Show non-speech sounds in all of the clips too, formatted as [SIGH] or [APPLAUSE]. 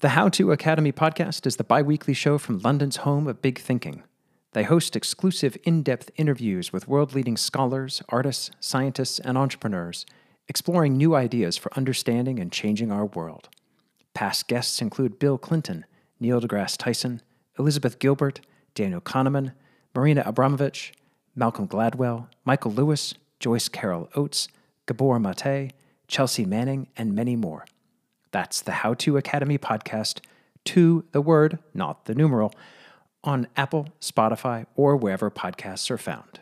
The How To Academy podcast is the bi weekly show from London's home of big thinking. They host exclusive, in depth interviews with world leading scholars, artists, scientists, and entrepreneurs, exploring new ideas for understanding and changing our world. Past guests include Bill Clinton, Neil deGrasse Tyson, Elizabeth Gilbert, Daniel Kahneman, Marina Abramović, Malcolm Gladwell, Michael Lewis, Joyce Carol Oates, Gabor Mate, Chelsea Manning, and many more. That's the How To Academy podcast, to the word, not the numeral, on Apple, Spotify, or wherever podcasts are found.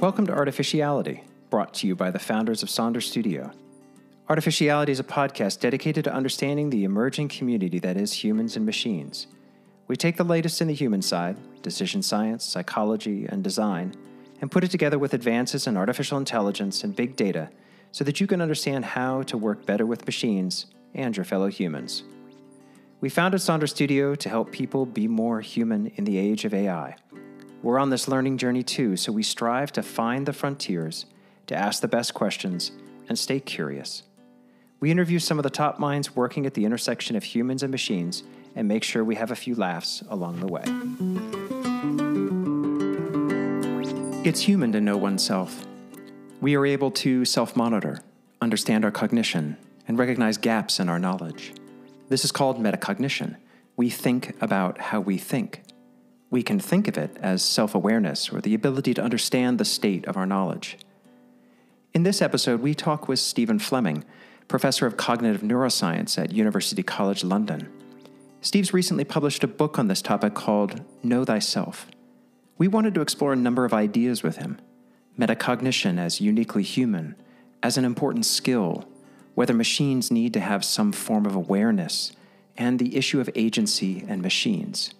Welcome to Artificiality, brought to you by the founders of Sonder Studio. Artificiality is a podcast dedicated to understanding the emerging community that is humans and machines. We take the latest in the human side, decision science, psychology, and design, and put it together with advances in artificial intelligence and big data so that you can understand how to work better with machines and your fellow humans. We founded Sonder Studio to help people be more human in the age of AI. We're on this learning journey too, so we strive to find the frontiers, to ask the best questions, and stay curious. We interview some of the top minds working at the intersection of humans and machines and make sure we have a few laughs along the way. It's human to know oneself. We are able to self monitor, understand our cognition, and recognize gaps in our knowledge. This is called metacognition. We think about how we think. We can think of it as self awareness or the ability to understand the state of our knowledge. In this episode, we talk with Stephen Fleming, professor of cognitive neuroscience at University College London. Steve's recently published a book on this topic called Know Thyself. We wanted to explore a number of ideas with him metacognition as uniquely human, as an important skill, whether machines need to have some form of awareness, and the issue of agency and machines.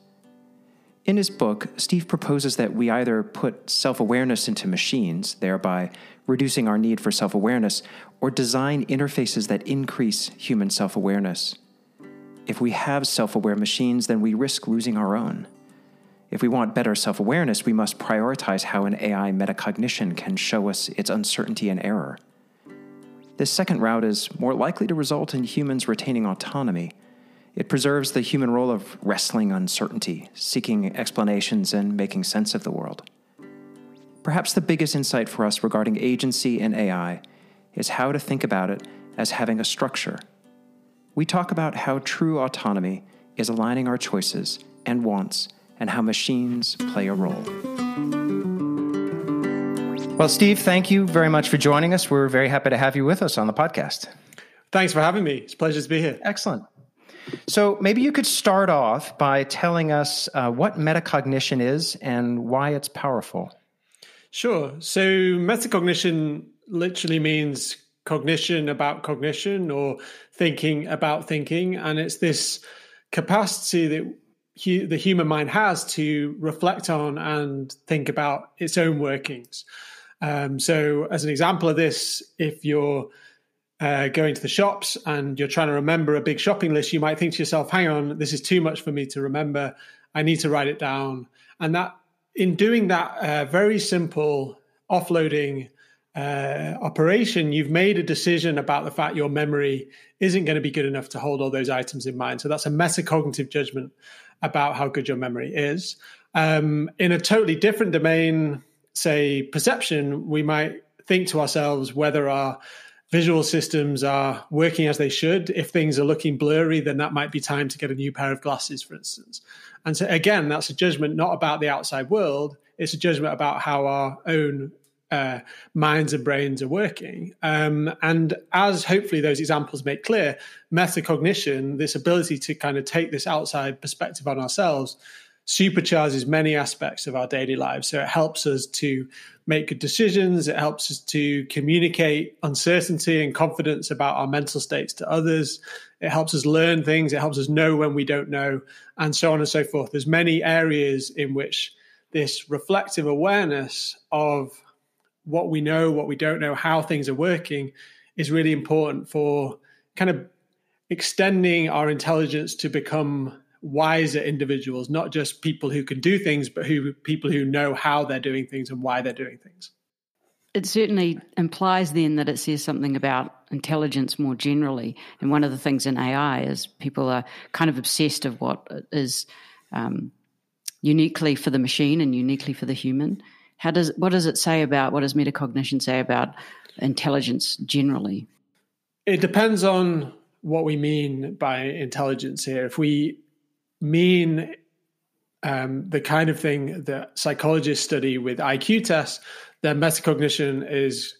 In his book, Steve proposes that we either put self awareness into machines, thereby reducing our need for self awareness, or design interfaces that increase human self awareness. If we have self aware machines, then we risk losing our own. If we want better self awareness, we must prioritize how an AI metacognition can show us its uncertainty and error. This second route is more likely to result in humans retaining autonomy. It preserves the human role of wrestling uncertainty, seeking explanations, and making sense of the world. Perhaps the biggest insight for us regarding agency and AI is how to think about it as having a structure. We talk about how true autonomy is aligning our choices and wants and how machines play a role. Well, Steve, thank you very much for joining us. We're very happy to have you with us on the podcast. Thanks for having me. It's a pleasure to be here. Excellent. So, maybe you could start off by telling us uh, what metacognition is and why it's powerful. Sure. So, metacognition literally means cognition about cognition or thinking about thinking. And it's this capacity that hu- the human mind has to reflect on and think about its own workings. Um, so, as an example of this, if you're uh, going to the shops and you're trying to remember a big shopping list, you might think to yourself, hang on, this is too much for me to remember. I need to write it down. And that, in doing that uh, very simple offloading uh, operation, you've made a decision about the fact your memory isn't going to be good enough to hold all those items in mind. So that's a metacognitive judgment about how good your memory is. Um, in a totally different domain, say perception, we might think to ourselves whether our visual systems are working as they should. If things are looking blurry, then that might be time to get a new pair of glasses, for instance. And so, again, that's a judgment not about the outside world, it's a judgment about how our own uh, minds and brains are working. Um, and as hopefully those examples make clear, metacognition, this ability to kind of take this outside perspective on ourselves, supercharges many aspects of our daily lives. So it helps us to make good decisions, it helps us to communicate uncertainty and confidence about our mental states to others. It helps us learn things, it helps us know when we don't know, and so on and so forth. There's many areas in which this reflective awareness of what we know, what we don't know, how things are working is really important for kind of extending our intelligence to become wiser individuals, not just people who can do things, but who people who know how they're doing things and why they're doing things. it certainly implies then that it says something about intelligence more generally. And one of the things in AI is people are kind of obsessed of what is um, uniquely for the machine and uniquely for the human. How does what does it say about what does metacognition say about intelligence generally? It depends on what we mean by intelligence here. If we mean um, the kind of thing that psychologists study with IQ tests, then metacognition is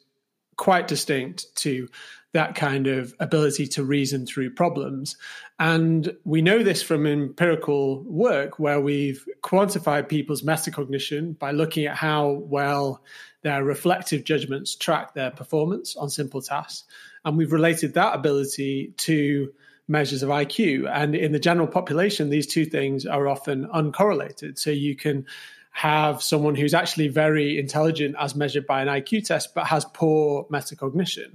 quite distinct to that kind of ability to reason through problems. And we know this from empirical work where we've quantified people's metacognition by looking at how well their reflective judgments track their performance on simple tasks. And we've related that ability to measures of IQ. And in the general population, these two things are often uncorrelated. So you can have someone who's actually very intelligent as measured by an IQ test, but has poor metacognition.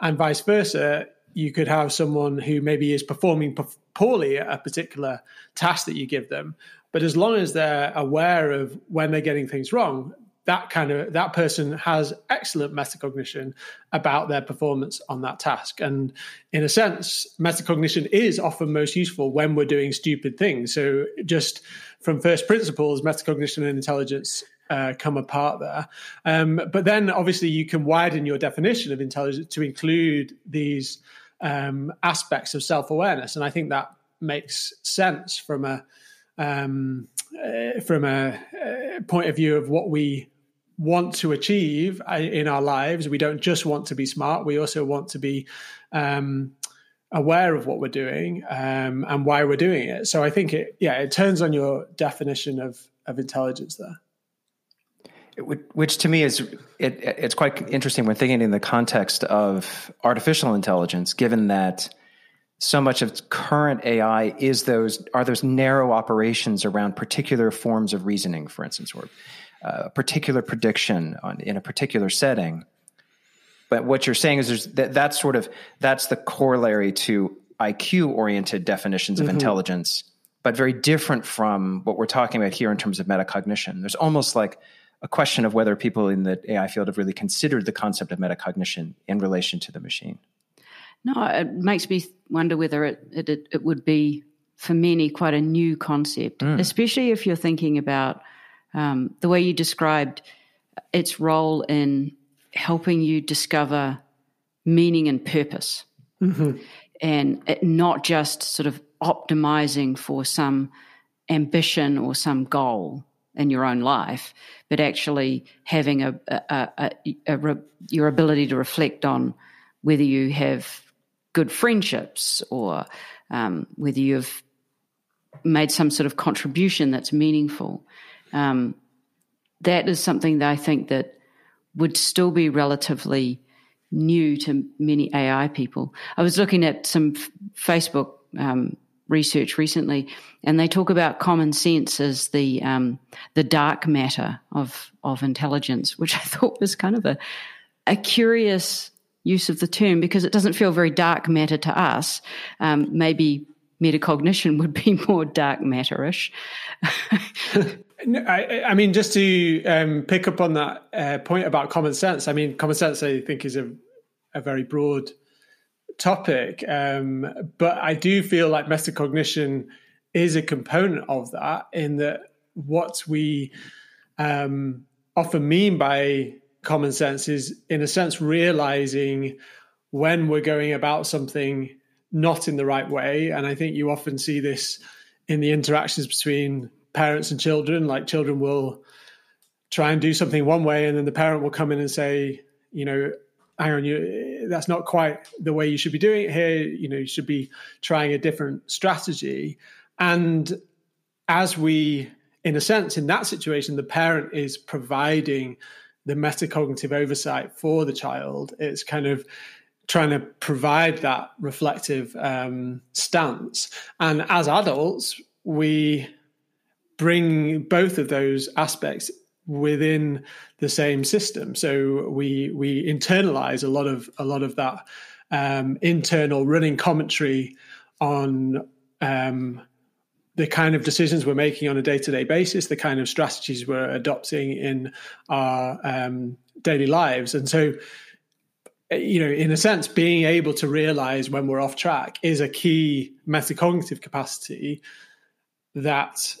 And vice versa, you could have someone who maybe is performing poorly at a particular task that you give them. But as long as they're aware of when they're getting things wrong, that kind of that person has excellent metacognition about their performance on that task and in a sense metacognition is often most useful when we're doing stupid things so just from first principles metacognition and intelligence uh, come apart there um, but then obviously you can widen your definition of intelligence to include these um, aspects of self-awareness and i think that makes sense from a um, uh, from a, a, uh, point of view of what we want to achieve uh, in our lives. We don't just want to be smart. We also want to be um, aware of what we're doing um, and why we're doing it. So I think it, yeah, it turns on your definition of of intelligence there. Which to me is it, it's quite interesting when thinking in the context of artificial intelligence, given that so much of current AI is those are those narrow operations around particular forms of reasoning, for instance, or a particular prediction on, in a particular setting. But what you're saying is there's that, that's sort of that's the corollary to IQ oriented definitions of mm-hmm. intelligence, but very different from what we're talking about here in terms of metacognition. There's almost like a question of whether people in the AI field have really considered the concept of metacognition in relation to the machine. No, it makes me wonder whether it, it, it would be for many quite a new concept, mm. especially if you're thinking about um, the way you described its role in helping you discover meaning and purpose, mm-hmm. and not just sort of optimizing for some ambition or some goal in your own life, but actually having a, a, a, a your ability to reflect on whether you have good friendships or um, whether you've made some sort of contribution that's meaningful. Um, that is something that I think that would still be relatively new to many AI people. I was looking at some f- Facebook um, research recently, and they talk about common sense as the um, the dark matter of of intelligence, which [LAUGHS] I thought was kind of a a curious use of the term because it doesn't feel very dark matter to us. Um, maybe metacognition [LAUGHS] would be more dark matterish. [LAUGHS] I, I, mean, just to um, pick up on that uh, point about common sense. I mean, common sense, I think, is a, a very broad topic, um, but I do feel like metacognition is a component of that. In that, what we um, often mean by common sense is, in a sense, realizing when we're going about something not in the right way. And I think you often see this in the interactions between parents and children. Like children will try and do something one way, and then the parent will come in and say, you know, hang on, you that's not quite the way you should be doing it here. You know, you should be trying a different strategy. And as we, in a sense, in that situation, the parent is providing the metacognitive oversight for the child. It's kind of trying to provide that reflective um, stance. And as adults, we bring both of those aspects within the same system. So we we internalize a lot of a lot of that um, internal running commentary on um, the kind of decisions we're making on a day to day basis, the kind of strategies we're adopting in our um, daily lives. And so, you know, in a sense, being able to realize when we're off track is a key metacognitive capacity that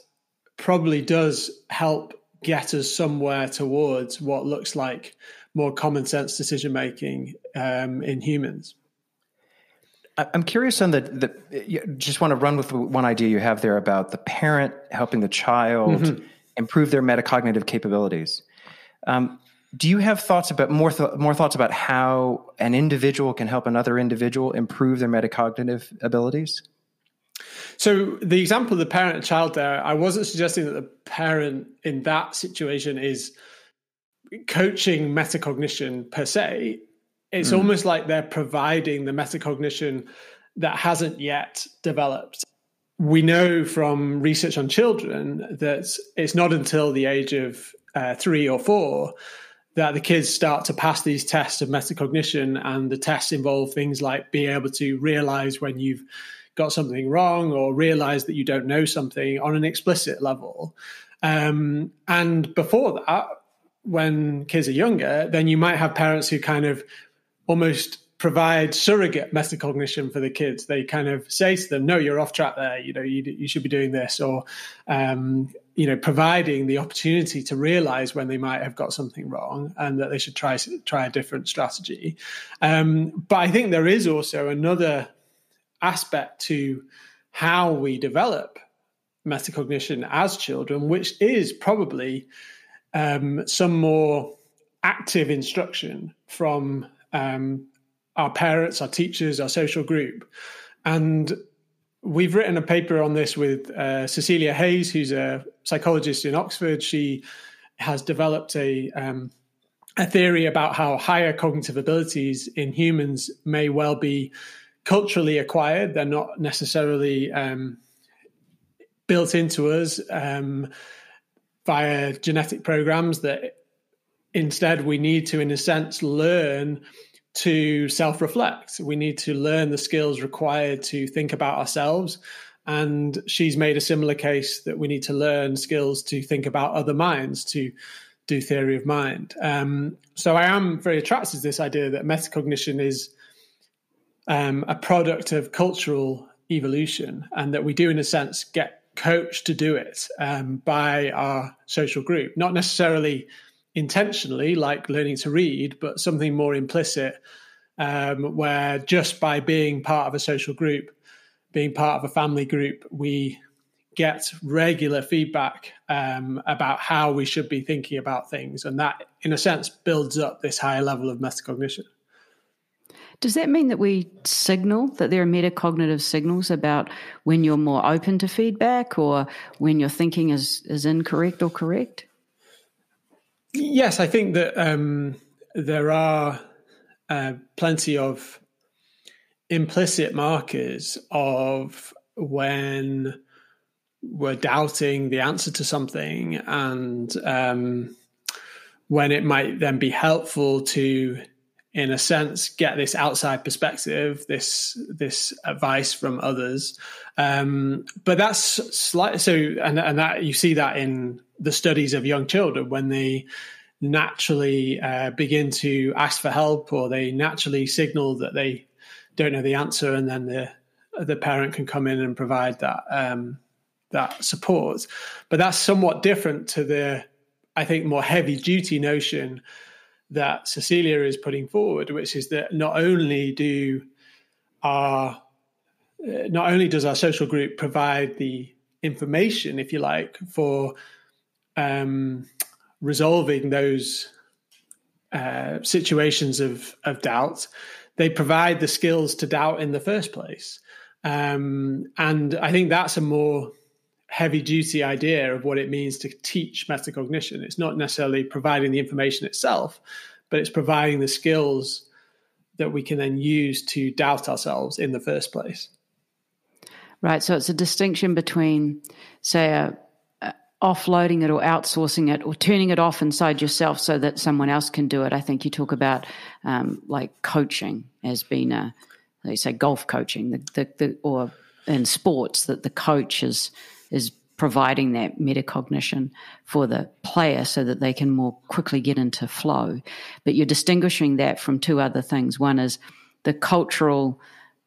probably does help get us somewhere towards what looks like more common sense decision making um, in humans. I'm curious on the, the just want to run with one idea you have there about the parent helping the child mm-hmm. improve their metacognitive capabilities. Um, do you have thoughts about more th- more thoughts about how an individual can help another individual improve their metacognitive abilities? So the example of the parent and child there, I wasn't suggesting that the parent in that situation is coaching metacognition per se. It's mm. almost like they're providing the metacognition that hasn't yet developed. We know from research on children that it's not until the age of uh, three or four that the kids start to pass these tests of metacognition, and the tests involve things like being able to realize when you've got something wrong or realize that you don't know something on an explicit level. Um, and before that, when kids are younger, then you might have parents who kind of almost provide surrogate metacognition for the kids. They kind of say to them, "No, you're off track there. You know, you you should be doing this," or um, you know, providing the opportunity to realize when they might have got something wrong and that they should try try a different strategy. Um, but I think there is also another aspect to how we develop metacognition as children, which is probably um, some more active instruction from um, our parents, our teachers, our social group. And we've written a paper on this with uh, Cecilia Heyes, who's a psychologist in Oxford. She has developed a um, a theory about how higher cognitive abilities in humans may well be culturally acquired. They're not necessarily um, built into us um, via genetic programs. That instead we need to, in a sense, learn to self reflect. We need to learn the skills required to think about ourselves. And she's made a similar case that we need to learn skills to think about other minds, to do theory of mind. Um, so I am very attracted to this idea that metacognition is um, a product of cultural evolution and that we do, in a sense, get coached to do it um, by our social group, not necessarily intentionally, like learning to read, but something more implicit, um, where just by being part of a social group, being part of a family group, we get regular feedback um, about how we should be thinking about things. And that, in a sense, builds up this higher level of metacognition. Does that mean that we signal that there are metacognitive signals about when you're more open to feedback or when your thinking is, is incorrect or correct? Yes, I think that um, there are uh, plenty of implicit markers of when we're doubting the answer to something and um, when it might then be helpful to in a sense get this outside perspective this this advice from others. Um, but that's slight so and and that you see that in the studies of young children when they naturally uh, begin to ask for help or they naturally signal that they don't know the answer and then the the parent can come in and provide that um, that support. But that's somewhat different to the i think more heavy duty notion that cecilia is putting forward which is that not only do our uh, not only does our social group provide the information if you like for um, resolving those uh, situations of, of doubt, they provide the skills to doubt in the first place. Um, and I think that's a more heavy duty idea of what it means to teach metacognition. It's not necessarily providing the information itself, but it's providing the skills that we can then use to doubt ourselves in the first place. Right. So it's a distinction between, say, a offloading it or outsourcing it or turning it off inside yourself so that someone else can do it. I think you talk about um, like coaching as being a, they say golf coaching, the, the, the, or in sports that the coach is is providing that metacognition for the player so that they can more quickly get into flow. But you're distinguishing that from two other things. One is the cultural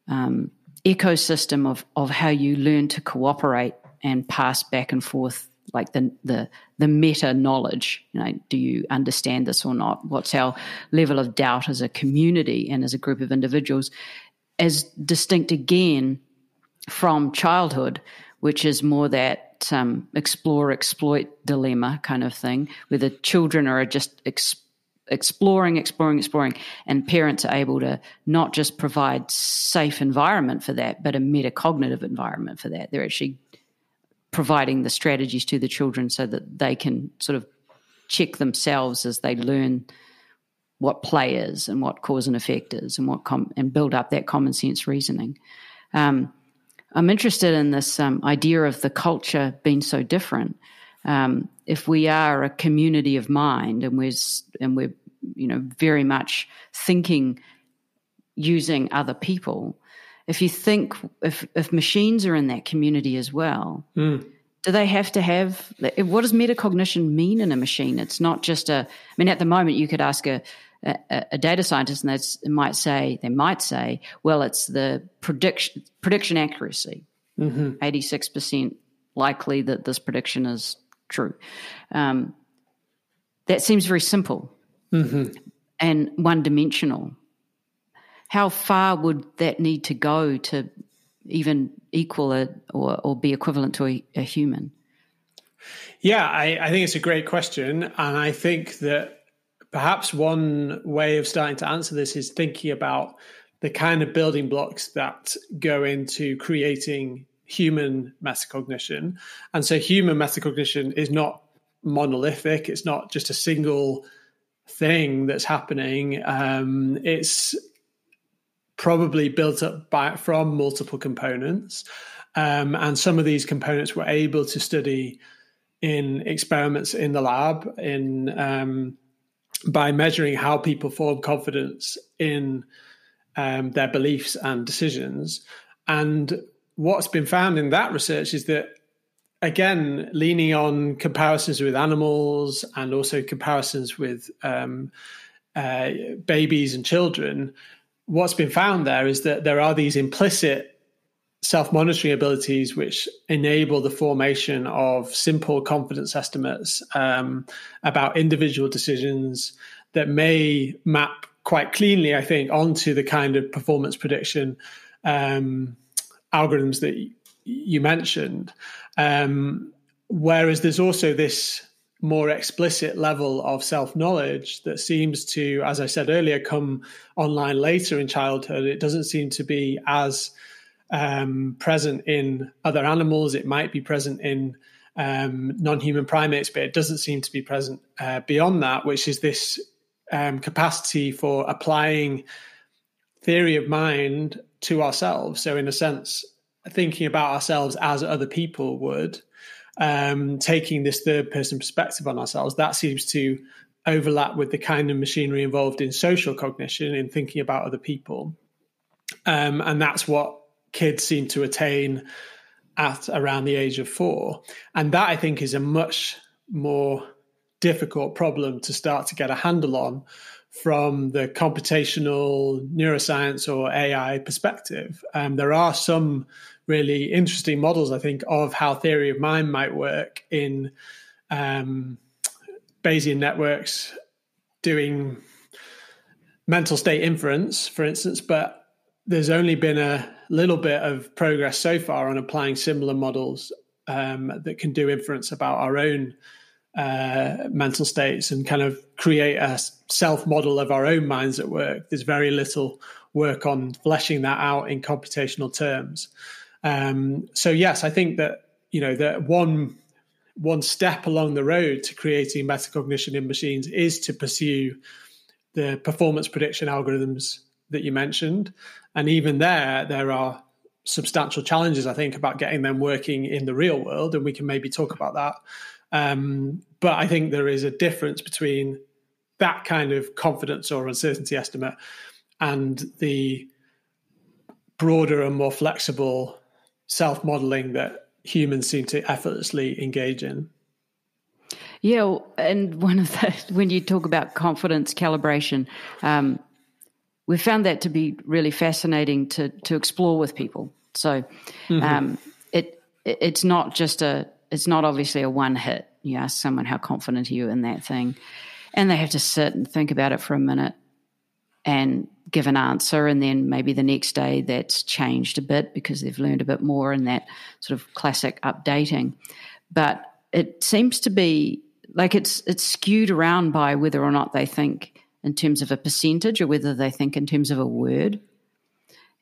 um, ecosystem of, of how you learn to cooperate and pass back and forth like the the the meta knowledge you know do you understand this or not what's our level of doubt as a community and as a group of individuals as distinct again from childhood which is more that um, explore exploit dilemma kind of thing where the children are just ex- exploring exploring exploring and parents are able to not just provide safe environment for that but a metacognitive environment for that they're actually providing the strategies to the children so that they can sort of check themselves as they learn what play is and what cause and effect is and what com- and build up that common sense reasoning. Um, I'm interested in this um, idea of the culture being so different. Um, if we are a community of mind and we're and we're you know very much thinking using other people, if you think if if machines are in that community as well, mm. do they have to have what does metacognition mean in a machine? It's not just a. I mean, at the moment, you could ask a a, a data scientist, and they might say they might say, well, it's the prediction prediction accuracy, mm-hmm. 86 mm-hmm. percent likely that this prediction is true. Um, that seems very simple mm-hmm. and one dimensional how far would that need to go to even equal or, or be equivalent to a, a human? Yeah, I, I, think it's a great question. And I think that perhaps one way of starting to answer this is thinking about the kind of building blocks that go into creating human metacognition. And so human metacognition is not monolithic, it's not just a single thing that's happening. Um, it's probably built up by, from multiple components. Um, and some of these components were able to study in experiments in the lab in um, by measuring how people form confidence in um, their beliefs and decisions. And what's been found in that research is that, again, leaning on comparisons with animals and also comparisons with um, uh, babies and children, what's been found there is that there are these implicit self monitoring abilities which enable the formation of simple confidence estimates um, about individual decisions that may map quite cleanly, I think, onto the kind of performance prediction um, algorithms that you mentioned. Um, whereas there's also this more explicit level of self knowledge that seems to, as I said earlier, come online later in childhood. It doesn't seem to be as um, present in other animals. It might be present in um, non human primates, but it doesn't seem to be present uh, beyond that, which is this um, capacity for applying theory of mind to ourselves. So, in a sense, thinking about ourselves as other people would um, taking this third person perspective on ourselves, that seems to overlap with the kind of machinery involved in social cognition, in thinking about other people. Um, and that's what kids seem to attain at around the age of four. And that I think is a much more difficult problem to start to get a handle on from the computational neuroscience or AI perspective. Um, there are some really interesting models, I think, of how theory of mind might work in um, Bayesian networks doing mental state inference, for instance, but there's only been a little bit of progress so far on applying similar models um, that can do inference about our own uh, mental states and kind of create a self model of our own minds at work. There's very little work on fleshing that out in computational terms. Um, so yes, I think that you know that one one step along the road to creating metacognition in machines is to pursue the performance prediction algorithms that you mentioned, and even there, there are substantial challenges I think about getting them working in the real world, and we can maybe talk about that. Um, but I think there is a difference between that kind of confidence or uncertainty estimate and the broader and more flexible self modeling that humans seem to effortlessly engage in. Yeah, and one of the when you talk about confidence calibration, um, we found that to be really fascinating to to explore with people. So mm-hmm. um, it it's not just a it's not obviously a one hit. You ask someone how confident are you in that thing, and they have to sit and think about it for a minute and give an answer, and then maybe the next day that's changed a bit because they've learned a bit more in that sort of classic updating. But it seems to be like it's it's skewed around by whether or not they think in terms of a percentage or whether they think in terms of a word,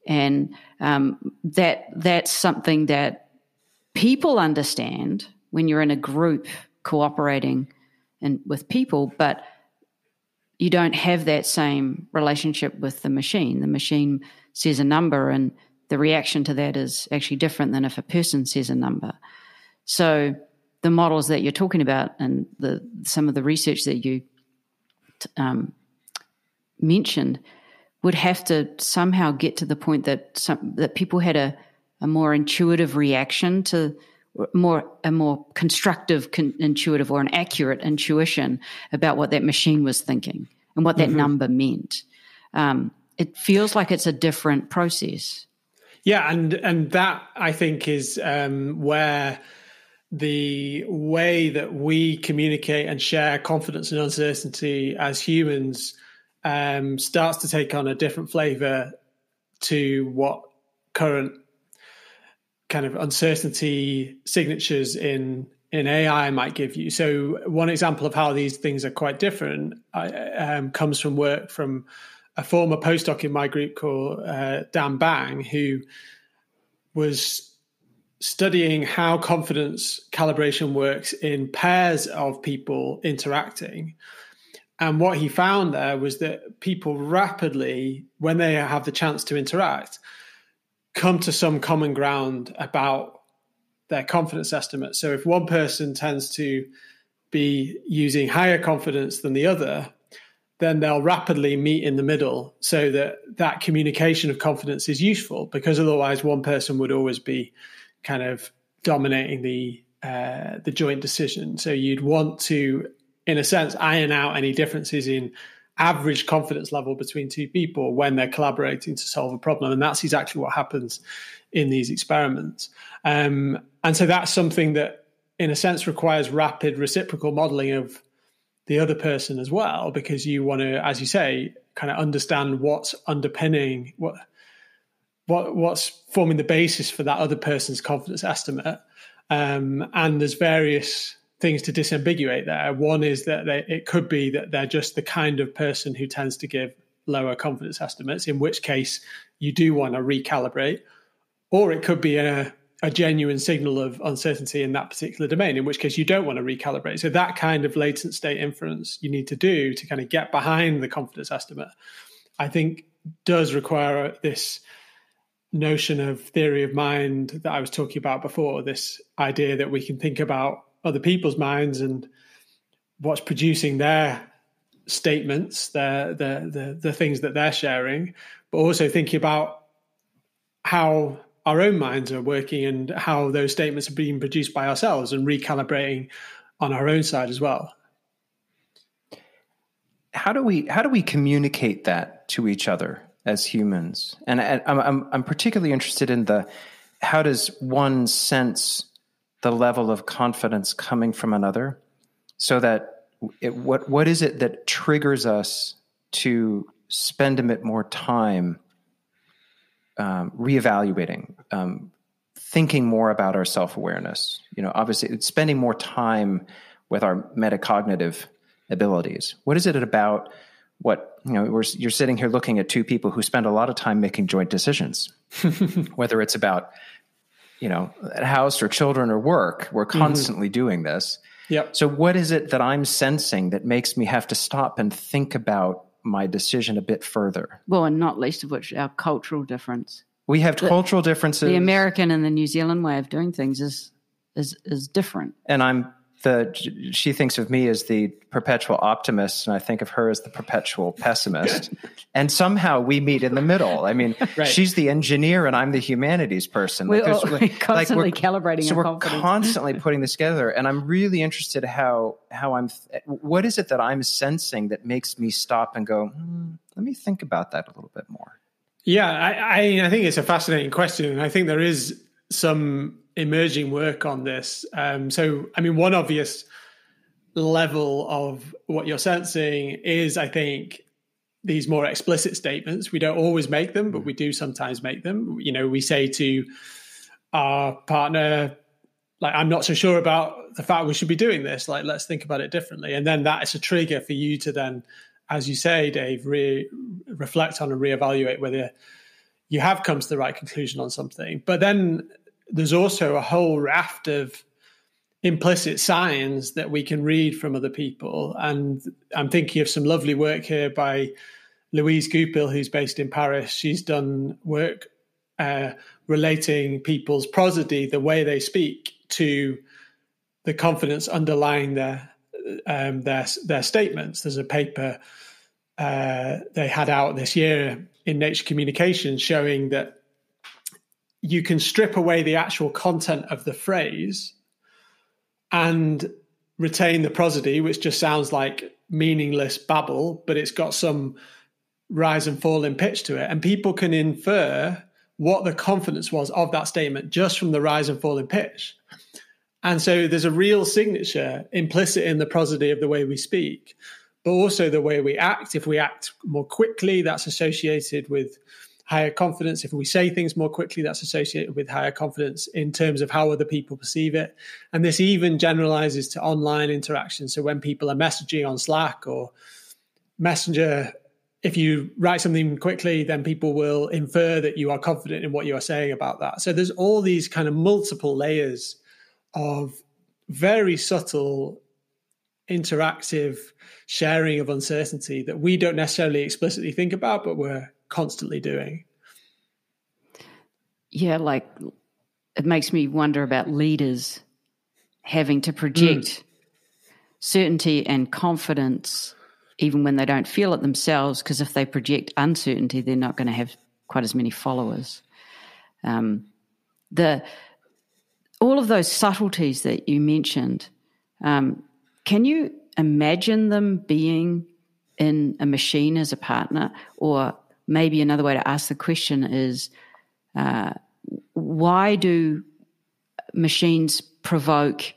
and um, that that's something that people understand when you're in a group cooperating and with people, but you don't have that same relationship with the machine. The machine says a number, and the reaction to that is actually different than if a person says a number. So the models that you're talking about and the some of the research that you um, mentioned would have to somehow get to the point that some, that people had a, a more intuitive reaction to more a more constructive con- intuitive or an accurate intuition about what that machine was thinking and what that mm-hmm. number meant. Um, it feels like it's a different process. Yeah, and and that I think is um, where the way that we communicate and share confidence and uncertainty as humans um, starts to take on a different flavor to what current kind of uncertainty signatures in in AI might give you. So one example of how these things are quite different um, comes from work from a former postdoc in my group called uh, Dan Bang, who was studying how confidence calibration works in pairs of people interacting. And what he found there was that people rapidly, when they have the chance to interact, come to some common ground about their confidence estimate. So if one person tends to be using higher confidence than the other, then they'll rapidly meet in the middle so that that communication of confidence is useful because otherwise one person would always be kind of dominating the uh, the joint decision. So you'd want to, in a sense, iron out any differences in average confidence level between two people when they're collaborating to solve a problem, and that's exactly what happens in these experiments. Um, and so that's something that, in a sense, requires rapid reciprocal modeling of the other person as well, because you want to, as you say, kind of understand what's underpinning what what what's forming the basis for that other person's confidence estimate. Um, and there's various things to disambiguate there. One is that they, it could be that they're just the kind of person who tends to give lower confidence estimates, in which case you do want to recalibrate, or it could be a, a genuine signal of uncertainty in that particular domain, in which case you don't want to recalibrate. So that kind of latent state inference you need to do to kind of get behind the confidence estimate, I think does require this notion of theory of mind that I was talking about before, this idea that we can think about other people's minds and what's producing their statements, their the the, the things that they're sharing, but also thinking about how our own minds are working and how those statements are being produced by ourselves and recalibrating on our own side as well. How do we how do we communicate that to each other? as humans. And I, I'm, I'm, I'm particularly interested in the how does one sense the level of confidence coming from another so that it, what, what is it that triggers us to spend a bit more time um, reevaluating, um, thinking more about our self awareness? You know, obviously, spending more time with our metacognitive abilities. What is it about what you know you're sitting here looking at two people who spend a lot of time making joint decisions [LAUGHS] whether it's about you know a house or children or work we're mm-hmm. constantly mm-hmm. doing this yep. so what is it that i'm sensing that makes me have to stop and think about my decision a bit further well and not least of which our cultural difference we have the, cultural differences the american and the new zealand way of doing things is is is different and i'm the she thinks of me as the perpetual optimist, and I think of her as the perpetual pessimist. and somehow we meet in the middle. I mean, [LAUGHS] right. she's the engineer, and I'm the humanities person. We're, like, we're constantly like we're, calibrating. So we're confidence. constantly [LAUGHS] putting this together, and I'm really interested how how I'm. What is it that I'm sensing that makes me stop and go? Hmm, let me think about that a little bit more. Yeah, I, I, I think it's a fascinating question, and I think there is some emerging work on this. Um, so, I mean, one obvious level of what you're sensing is, I think, these more explicit statements. We don't always make them, but we do sometimes make them. You know, we say to our partner, like, I'm not so sure about the fact we should be doing this. Like, let's think about it differently. And then that is a trigger for you to then, as you say, Dave, re- reflect on and reevaluate whether you have come to the right conclusion on something. But then there's also a whole raft of implicit signs that we can read from other people. And I'm thinking of some lovely work here by Louise Goupil, who's based in Paris. She's done work uh, relating people's prosody, the way they speak, to the confidence underlying their um, their their statements. There's a paper uh, they had out this year in Nature Communications showing that you can strip away the actual content of the phrase and retain the prosody, which just sounds like meaningless babble, but it's got some rise and fall in pitch to it. And people can infer what the confidence was of that statement just from the rise and fall in pitch. And so there's a real signature implicit in the prosody of the way we speak, but also the way we act. If we act more quickly, that's associated with higher confidence. If we say things more quickly, that's associated with higher confidence in terms of how other people perceive it. And this even generalizes to online interaction. So when people are messaging on Slack or Messenger, if you write something quickly, then people will infer that you are confident in what you are saying about that. So there's all these kind of multiple layers of very subtle interactive sharing of uncertainty that we don't necessarily explicitly think about, but we're constantly doing. Yeah, like it makes me wonder about leaders having to project mm. certainty and confidence even when they don't feel it themselves, because if they project uncertainty, they're not going to have quite as many followers. Um, the all of those subtleties that you mentioned, um, can you imagine them being in a machine as a partner, or maybe another way to ask the question is uh, why do machines provoke,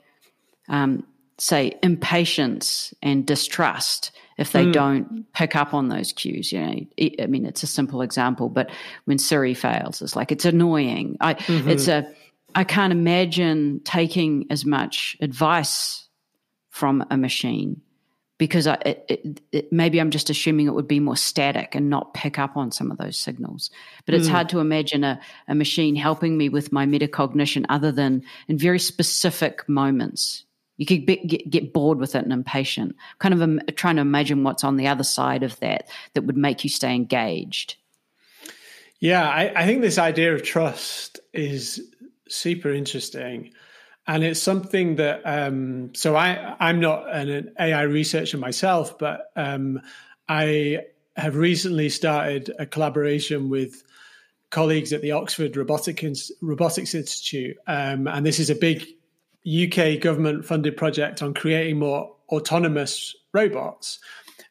um, say, impatience and distrust if they mm. don't pick up on those cues? You know, I mean, it's a simple example, but when Siri fails, it's like it's annoying. I, mm-hmm. it's a, I can't imagine taking as much advice from a machine because I, it, it, maybe I'm just assuming it would be more static and not pick up on some of those signals. But it's mm. hard to imagine a, a machine helping me with my metacognition other than in very specific moments. You could be, get, get, bored with it and impatient. Kind of um, trying to imagine what's on the other side of that that would make you stay engaged. Yeah, I, I think this idea of trust is super interesting and it's something that um, so I I'm not an AI researcher myself, but um, I have recently started a collaboration with colleagues at the Oxford Robotics Robotics Institute, um, and this is a big UK government funded project on creating more autonomous robots.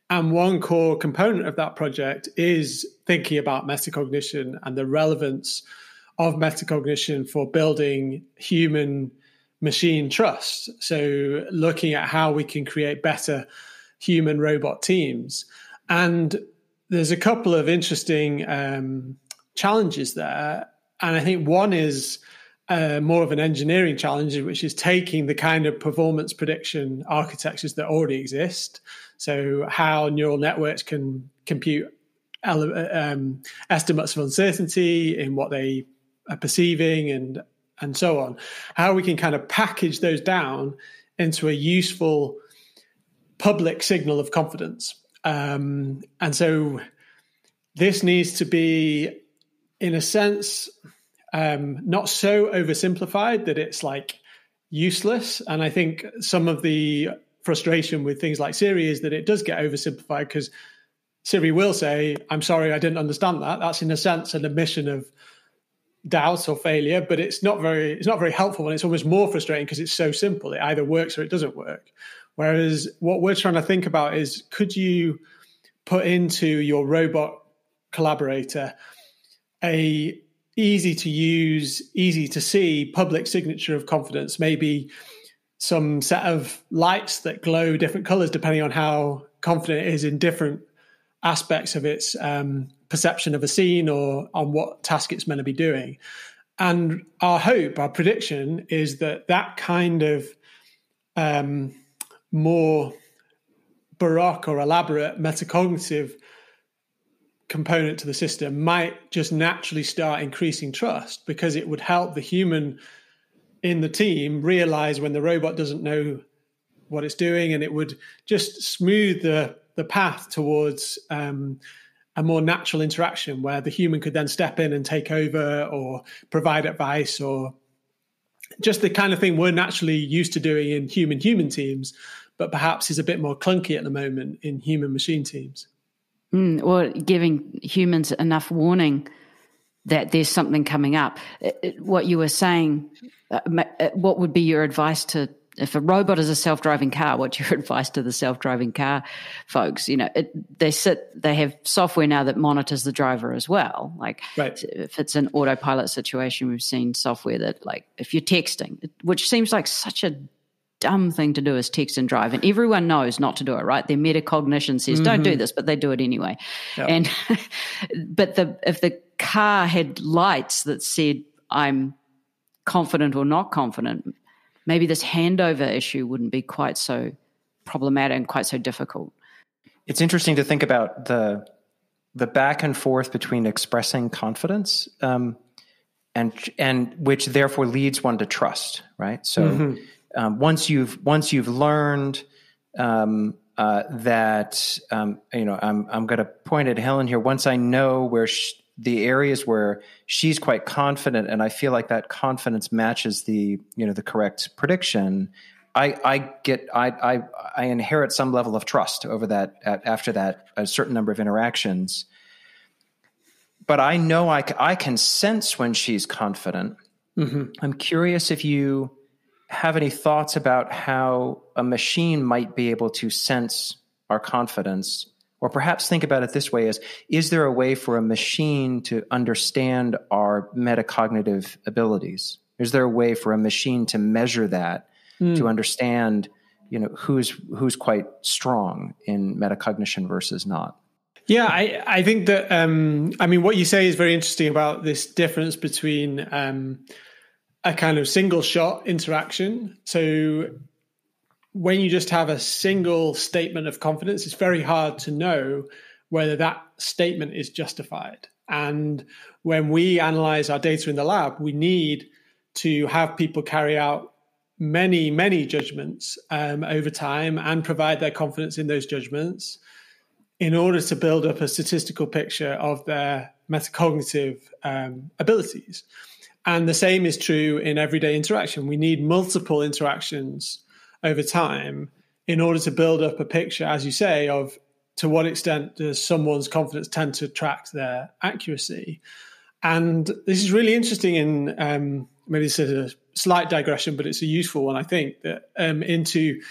And one core component of that project is thinking about metacognition and the relevance of metacognition for building human machine trust. So, looking at how we can create better human robot teams. And there's a couple of interesting um, challenges there. And I think one is uh, more of an engineering challenge, which is taking the kind of performance prediction architectures that already exist. So, how neural networks can compute um, estimates of uncertainty in what they are perceiving and and so on, how we can kind of package those down into a useful public signal of confidence. Um, and so this needs to be, in a sense, um, not so oversimplified that it's like useless. And I think some of the frustration with things like Siri is that it does get oversimplified because Siri will say, I'm sorry, I didn't understand that. That's in a sense an admission of doubt or failure, but it's not very it's not very helpful and it's almost more frustrating because it's so simple. It either works or it doesn't work. Whereas what we're trying to think about is could you put into your robot collaborator a easy to use, easy to see public signature of confidence, maybe some set of lights that glow different colors depending on how confident it is in different aspects of its um, perception of a scene or on what task it's meant to be doing. And our hope, our prediction is that that kind of um, more baroque or elaborate metacognitive component to the system might just naturally start increasing trust because it would help the human in the team realize when the robot doesn't know what it's doing and it would just smooth the the path towards um, a more natural interaction where the human could then step in and take over or provide advice or just the kind of thing we're naturally used to doing in human human teams but perhaps is a bit more clunky at the moment in human machine teams Mm, or giving humans enough warning that there's something coming up. what you were saying, uh, uh, what would be your advice to if a robot is a self-driving car? What's your [LAUGHS] advice to the self-driving car folks? You know, it, they sit, they have software now that monitors the driver as well. Like, right. if it's an autopilot situation, we've seen software that, like, if you're texting, which seems like such a dumb thing to do is text and drive. And everyone knows not to do it, right? Their metacognition says, mm-hmm. don't do mm-hmm. this, but they do it anyway. Yep. And, [LAUGHS] but the, if the car had lights that said, I'm confident or not confident, maybe this handover issue wouldn't be quite so problematic and quite so difficult. It's interesting to think about the, the back and forth between expressing confidence, um, and, and which therefore leads one to trust, right? So, mm-hmm um, once you've once you've learned um, uh, that um, you know I'm I'm going to point at Helen here. Once I know where she, the areas where she's quite confident, and I feel like that confidence matches the you know the correct prediction. I, I get I, I I inherit some level of trust over that after that a certain number of interactions. But I know I, I can sense when she's confident. Mm-hmm. I'm curious if you have any thoughts about how a machine might be able to sense our confidence or perhaps think about it this way is is there a way for a machine to understand our metacognitive abilities is there a way for a machine to measure that mm. to understand you know who's who's quite strong in metacognition versus not yeah, I, I think that um, I mean what you say is very interesting about this difference between um, a kind of single shot interaction. So when you just have a single statement of confidence, it's very hard to know whether that statement is justified. And when we analyze our data in the lab, we need to have people carry out many, many judgments um, over time and provide their confidence in those judgments in order to build up a statistical picture of their metacognitive um, abilities. And the same is true in everyday interaction. We need multiple interactions over time in order to build up a picture, as you say, of to what extent does someone's confidence tend to track their accuracy. And this is really interesting in um, maybe this is a slight digression, but it's a useful one, I think, that um, into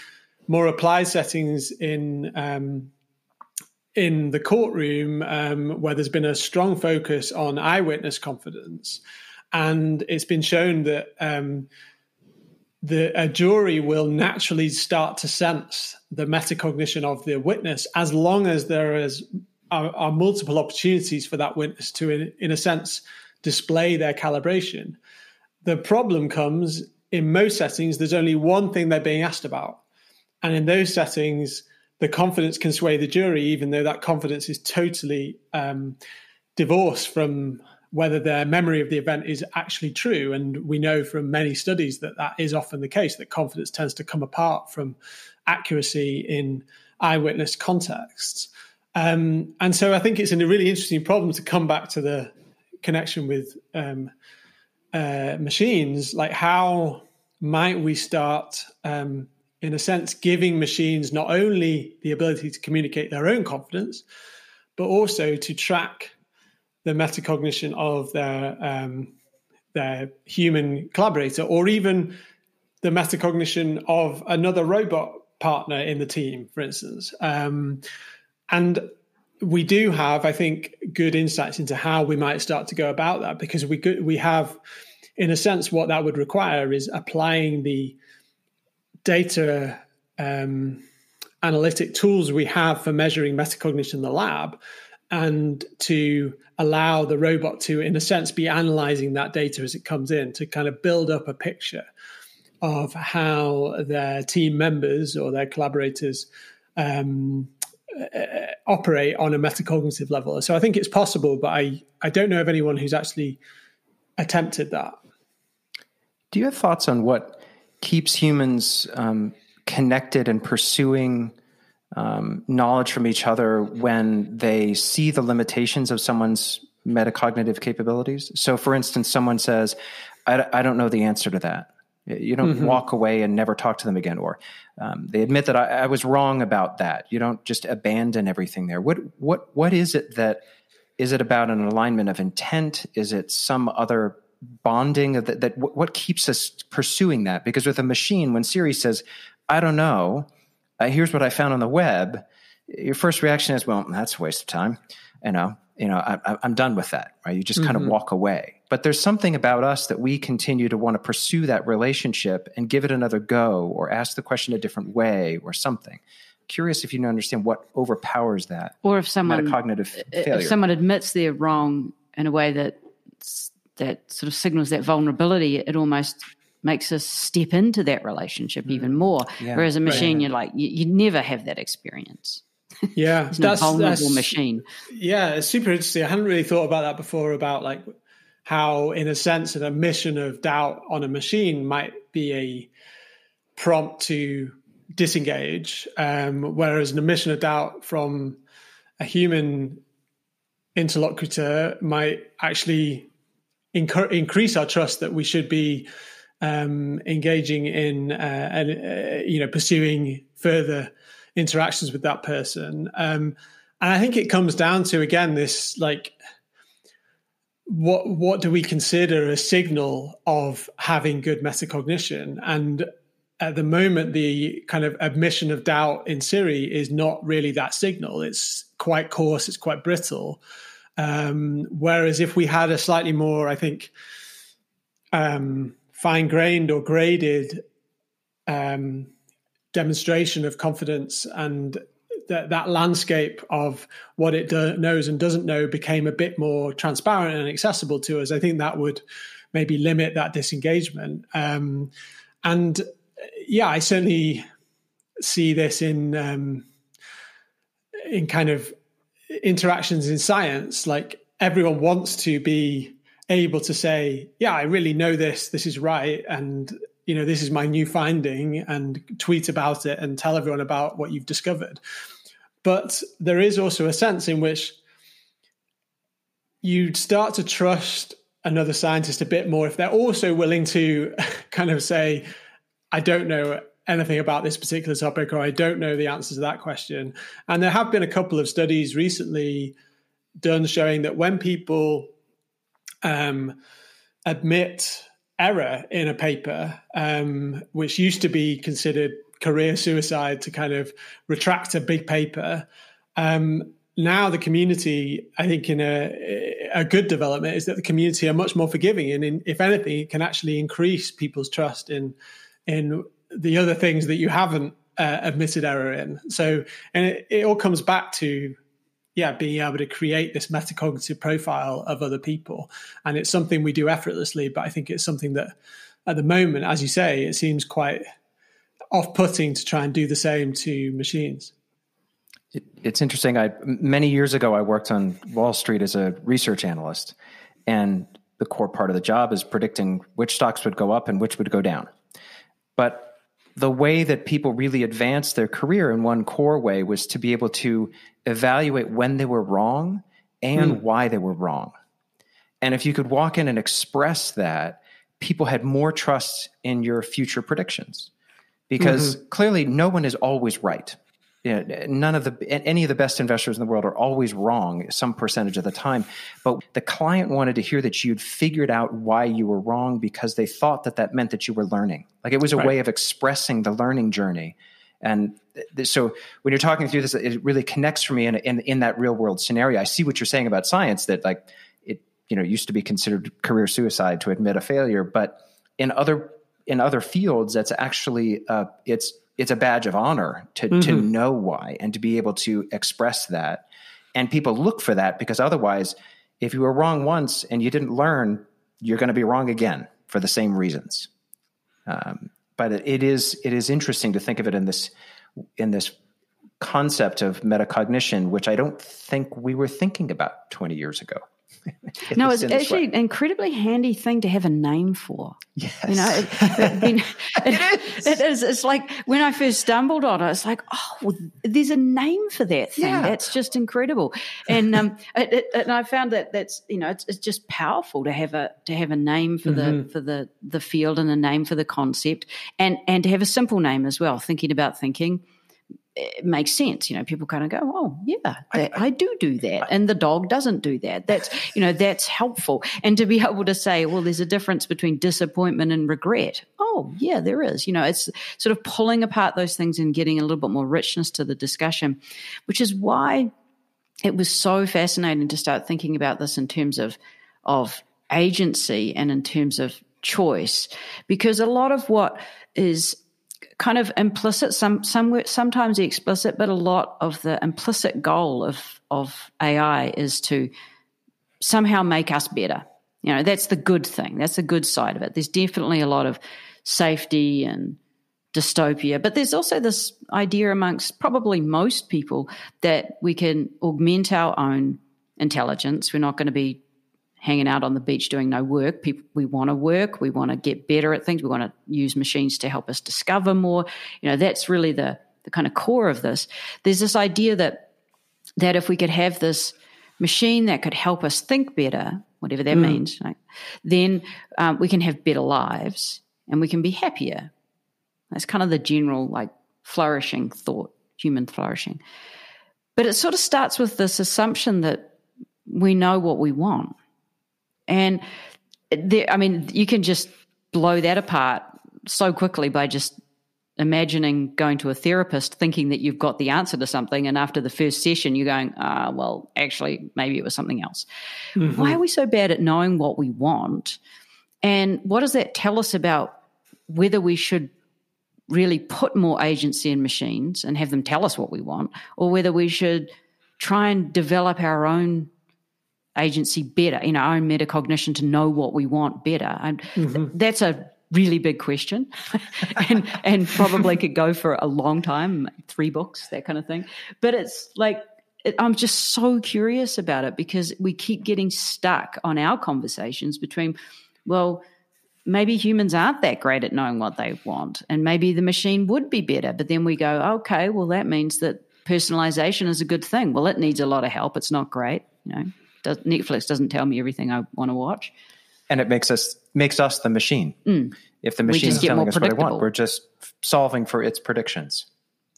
more applied settings in um, in the courtroom um, where there's been a strong focus on eyewitness confidence and it's been shown that um, the a jury will naturally start to sense the metacognition of the witness as long as there is are, are multiple opportunities for that witness to, in, in a sense, display their calibration. The problem comes in most settings. There's only one thing they're being asked about, and in those settings, the confidence can sway the jury, even though that confidence is totally um, divorced from whether their memory of the event is actually true. And we know from many studies that that is often the case, that confidence tends to come apart from accuracy in eyewitness contexts. Um, and so I think it's a really interesting problem to come back to the connection with um, uh, machines, like how might we start, um, in a sense, giving machines not only the ability to communicate their own confidence, but also to track the metacognition of their um, their human collaborator, or even the metacognition of another robot partner in the team, for instance. Um, and we do have, I think, good insights into how we might start to go about that because we could, we have, in a sense, what that would require is applying the data um, analytic tools we have for measuring metacognition in the lab and to allow the robot to, in a sense, be analyzing that data as it comes in to kind of build up a picture of how their team members or their collaborators um, uh, operate on a metacognitive level. So I think it's possible, but I, I don't know of anyone who's actually attempted that. Do you have thoughts on what keeps humans um, connected and pursuing um, knowledge from each other when they see the limitations of someone's metacognitive capabilities? So, for instance, someone says, I, I don't know the answer to that. You don't mm-hmm. walk away and never talk to them again, or um, they admit that I, I, was wrong about that. You don't just abandon everything there. What what what is it that is it about an alignment of intent? Is it some other bonding that, that what keeps us pursuing that? Because with a machine, when Siri says, "I don't know," uh, here's what I found on the web. Your first reaction is, "Well, that's a waste of time." You know, you know, I, am done with that. Right? You just mm-hmm. kind of walk away. But there's something about us that we continue to want to pursue that relationship and give it another go, or ask the question a different way, or something. Curious if you understand what overpowers that, or if someone cognitive failure. If someone admits they're wrong in a way that that sort of signals that vulnerability, it almost makes us step into that relationship mm. even more. Yeah. Whereas a machine, right. you're like, you, you never have that experience. Yeah, [LAUGHS] it's a vulnerable that's, machine. Yeah, it's super interesting. I hadn't really thought about that before. About like how, in a sense, an emission of doubt on a machine might be a prompt to disengage, um, whereas an emission of doubt from a human interlocutor might actually inc- increase our trust that we should be um, engaging in, uh, uh, you know, pursuing further interactions with that person. Um, and I think it comes down to again this like what what do we consider a signal of having good metacognition? And at the moment the kind of admission of doubt in siri is not really that signal. It's quite coarse it's quite brittle. Um, whereas if we had a slightly more i think um, fine grained or graded um, demonstration of confidence and that, that landscape of what it do, knows and doesn't know became a bit more transparent and accessible to us, I think that would maybe limit that disengagement. Um, and yeah, I certainly see this in um, in kind of interactions in science. Like everyone wants to be able to say, "Yeah, I really know this. This is right," and you know, this is my new finding, and tweet about it and tell everyone about what you've discovered. But there is also a sense in which you'd start to trust another scientist a bit more if they're also willing to [LAUGHS] kind of say, I don't know anything about this particular topic, or I don't know the answer to that question. And there have been a couple of studies recently done showing that when people um, admit error in a paper, um, which used to be considered career suicide to kind of retract a big paper. Um, now the community, I think, in a a good development is that the community are much more forgiving, and in, if anything, it can actually increase people's trust in in the other things that you haven't uh, admitted error in. So, and it, it all comes back to yeah, being able to create this metacognitive profile of other people, and it's something we do effortlessly. But I think it's something that, at the moment, as you say, it seems quite off-putting to try and do the same to machines. it's interesting. I many years ago I worked on Wall Street as a research analyst, and the core part of the job is predicting which stocks would go up and which would go down. But the way that people really advanced their career in one core way was to be able to evaluate when they were wrong and mm. why they were wrong. And if you could walk in and express that people had more trust in your future predictions because mm-hmm. clearly no one is always right. You know, none of the any of the best investors in the world are always wrong some percentage of the time but the client wanted to hear that you'd figured out why you were wrong because they thought that that meant that you were learning. Like it was a right. way of expressing the learning journey. And th- so when you're talking through this it really connects for me in, in in that real world scenario. I see what you're saying about science that like it you know used to be considered career suicide to admit a failure but in other in other fields that's actually uh, it's it's a badge of honor to mm-hmm. to know why and to be able to express that. And people look for that because otherwise if you were wrong once and you didn't learn you're going to be wrong again for the same reasons. Um, but it is it is interesting to think of it in this in this concept of metacognition which i don't think we were thinking about 20 years ago [LAUGHS] no, it's actually an incredibly handy thing to have a name for. Yes. You know, it, [LAUGHS] it, it, is. it is. It's like when I first stumbled on it, it's like, oh, well, there's a name for that thing. Yeah. That's just incredible. And um, [LAUGHS] and I found that that's you know, it's, it's just powerful to have a to have a name for mm-hmm. the for the the field and a name for the concept, and and to have a simple name as well. Thinking about thinking it makes sense. You know, people kind of go, "Oh, yeah, that, I, I, do do that," and the dog doesn't do that. That's you know, that's helpful. And to be able to say, "Well, there's a difference between disappointment and regret." Oh, yeah, there is. You know, it's sort of pulling apart those things and getting a little bit more richness to the discussion, which is why it was so fascinating to start thinking about this in terms of of agency and in terms of choice, because a lot of what is kind of implicit, some, some sometimes explicit, but a lot of the implicit goal of of AI is to somehow make us better. You know, that's the good thing. That's the good side of it. There's definitely a lot of safety and dystopia, but there's also this idea amongst probably most people that we can augment our own intelligence. We're not going to be hanging out on the beach doing no work. People, we want to work. We want to get better at things. We want to use machines to help us discover more. You know, that's really the the kind of core of this. There's this idea that that if we could have this machine that could help us think better, whatever that mm. means, right, then um, we can have better lives and we can be happier. That's kind of the general like flourishing thought, human flourishing. But it sort of starts with this assumption that we know what we want and there, I mean, you can just blow that apart so quickly by just imagining going to a therapist thinking that you've got the answer to something and after the first session you're going ah well actually maybe it was something else mm-hmm. why are we so bad at knowing what we want and what does that tell us about whether we should really put more agency in machines and have them tell us what we want or whether we should try and develop our own agency better, in our own metacognition to know what we want better? And mm-hmm. that's a really big question. [LAUGHS] And and probably could go for a long time three books that kind of thing. But it's like it, i'm just so curious about it because we keep getting stuck on our conversations between well maybe humans aren't that great at knowing what they want and maybe the machine would be better. But then we go okay well that means that personalization is a good thing. Well it needs a lot of help. It's not great you know does, Netflix doesn't tell me everything I want to watch. And it makes us makes us the machine. Mm. If the machine is telling us what I want, we're just solving for its predictions.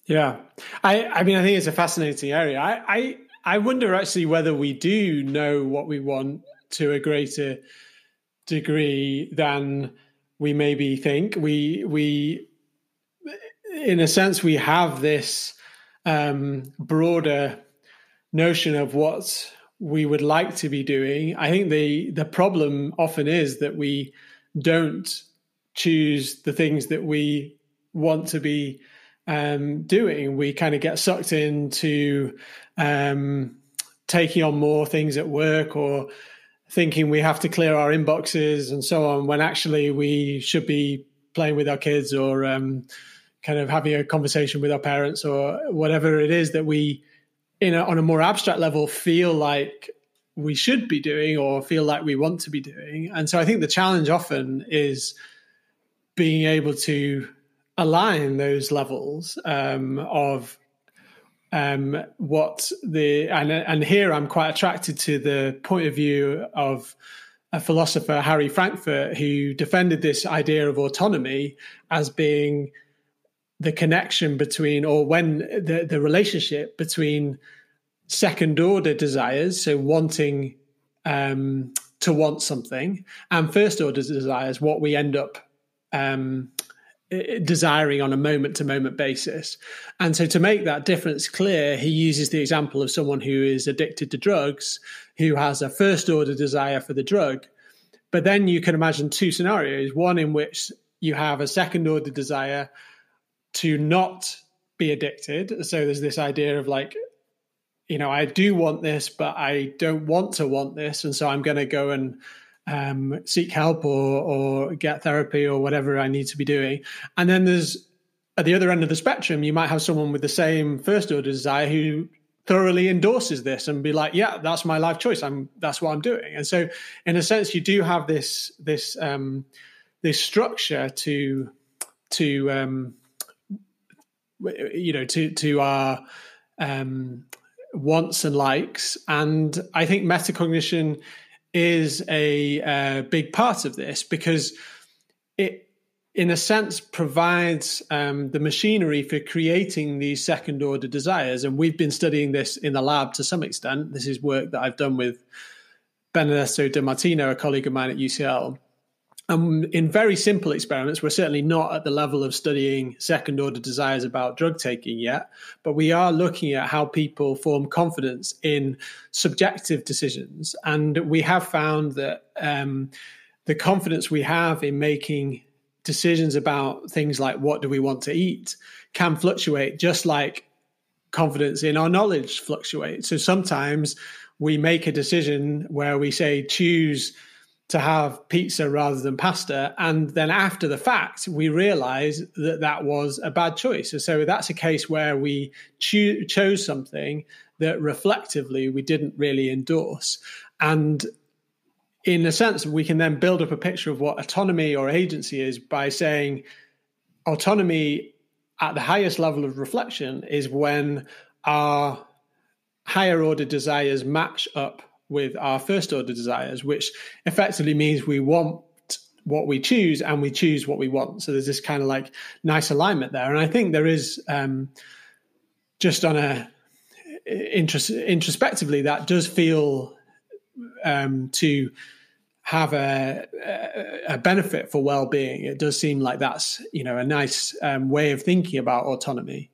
Yeah, I I mean I think it's a fascinating area. I I I wonder actually whether we do know what we want to a greater degree than we maybe think. We we in a sense we have this um, broader notion of what we would like to be doing. I think the the problem often is that we don't choose the things that we want to be um, doing. We kind of get sucked into um, taking on more things at work or thinking we have to clear our inboxes and so on when actually we should be playing with our kids or um, kind of having a conversation with our parents or whatever it is that we in a, on a more abstract level feel like we should be doing or feel like we want to be doing. And so I think the challenge often is being able to align those levels um, of um, what the and and here I'm quite attracted to the point of view of a philosopher, Harry Frankfurt, who defended this idea of autonomy as being the connection between, or when the, the relationship between second order desires, so wanting um, to want something, and first order desires, what we end up um, desiring on a moment to moment basis. And so, to make that difference clear, he uses the example of someone who is addicted to drugs, who has a first order desire for the drug. But then you can imagine two scenarios one in which you have a second order desire to not be addicted. So, there's this idea of like, you know, I do want this, but I don't want to want this. And so I'm going to go and um, seek help or or get therapy or whatever I need to be doing. And then there's at the other end of the spectrum, you might have someone with the same first order desire who thoroughly endorses this and be like, yeah, that's my life choice. I'm that's what I'm doing. And so, in a sense, you do have this this um, this structure to to um, you know to to our um, wants and likes. And I think metacognition is a, a big part of this because it, in a sense, provides um, the machinery for creating these second order desires. And we've been studying this in the lab to some extent. This is work that I've done with Benedetto De Martino, a colleague of mine at UCL. Um, in very simple experiments, we're certainly not at the level of studying second order desires about drug taking yet, but we are looking at how people form confidence in subjective decisions. And we have found that um, the confidence we have in making decisions about things like what do we want to eat can fluctuate just like confidence in our knowledge fluctuates. So sometimes we make a decision where we say choose to have pizza rather than pasta. And then after the fact, we realize that that was a bad choice. So that's a case where we cho- chose something that reflectively we didn't really endorse. And in a sense, we can then build up a picture of what autonomy or agency is by saying autonomy at the highest level of reflection is when our higher order desires match up with our first order desires, which effectively means we want what we choose and we choose what we want. So there's this kind of like nice alignment there. And I think there is um, just on a intros- introspectively that does feel um, to have a, a, benefit for well-being. It does seem like that's you know a nice um, way of thinking about autonomy.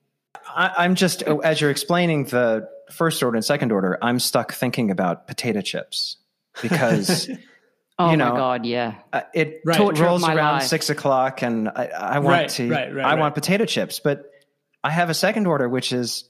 I, am just as you're explaining the first order and second order, I'm stuck thinking about potato chips because. [LAUGHS] oh you know, my god! Yeah, uh, it right. to- rolls around life. six o'clock, and I, I want right, to. Right, I want potato chips, but I have a second order, which is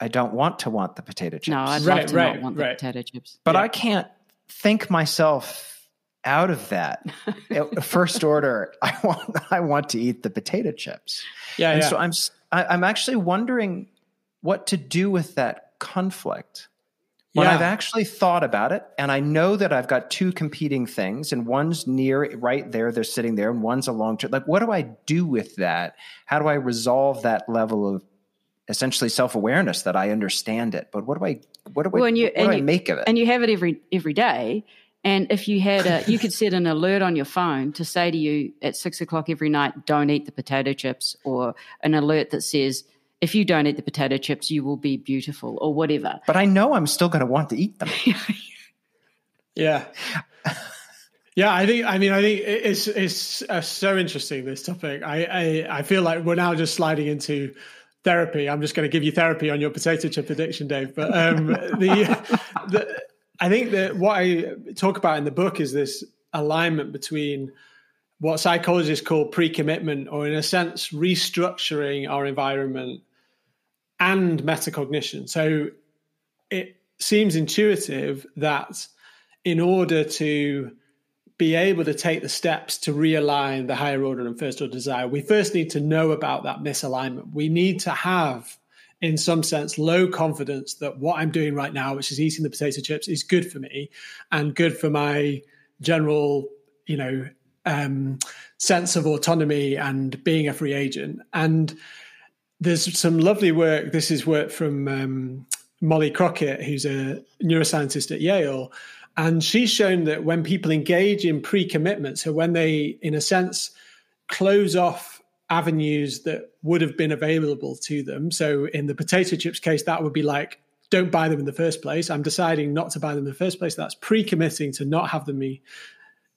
I don't want to want the potato chips. No, I'd love to not want the potato chips, but yeah. I can't think myself out of that [LAUGHS] first order. I want I want to eat the potato chips. Yeah, and yeah. so I'm I, am i am actually wondering what to do with that conflict when yeah. I've actually thought about it and I know that I've got two competing things and one's near right there, they're sitting there, and one's a long term. Like, what do I do with that? How do I resolve that level of essentially self awareness that I understand it? But what do I, what do, well, I, you, what do I make of it? And you have it every every day. And if you had a, you could set an alert on your phone to say to you at six o'clock every night, don't eat the potato chips, or an alert that says, if you don't eat the potato chips, you will be beautiful or whatever. But I know I'm still going to want to eat them. [LAUGHS] yeah. Yeah, I think. I mean, I think it's it's uh, so interesting this topic. I, I I feel like we're now just sliding into therapy. I'm just going to give you therapy on your potato chip addiction, Dave. But um, [LAUGHS] the, the I think that what I talk about in the book is this alignment between what psychologists call pre-commitment, or in a sense, restructuring our environment and metacognition. So it seems intuitive that in order to be able to take the steps to realign the higher order and first order desire, we first need to know about that misalignment. We need to have, in some sense, low confidence that what I'm doing right now, which is eating the potato chips, is good for me and good for my general, you know, um, sense of autonomy and being a free agent. And there's some lovely work. This is work from um, Molly Crockett, who's a neuroscientist at Yale. And she's shown that when people engage in pre commitment, so when they, in a sense, close off avenues that would have been available to them. So in the potato chips case, that would be like, don't buy them in the first place. I'm deciding not to buy them in the first place. That's pre committing to not have them be,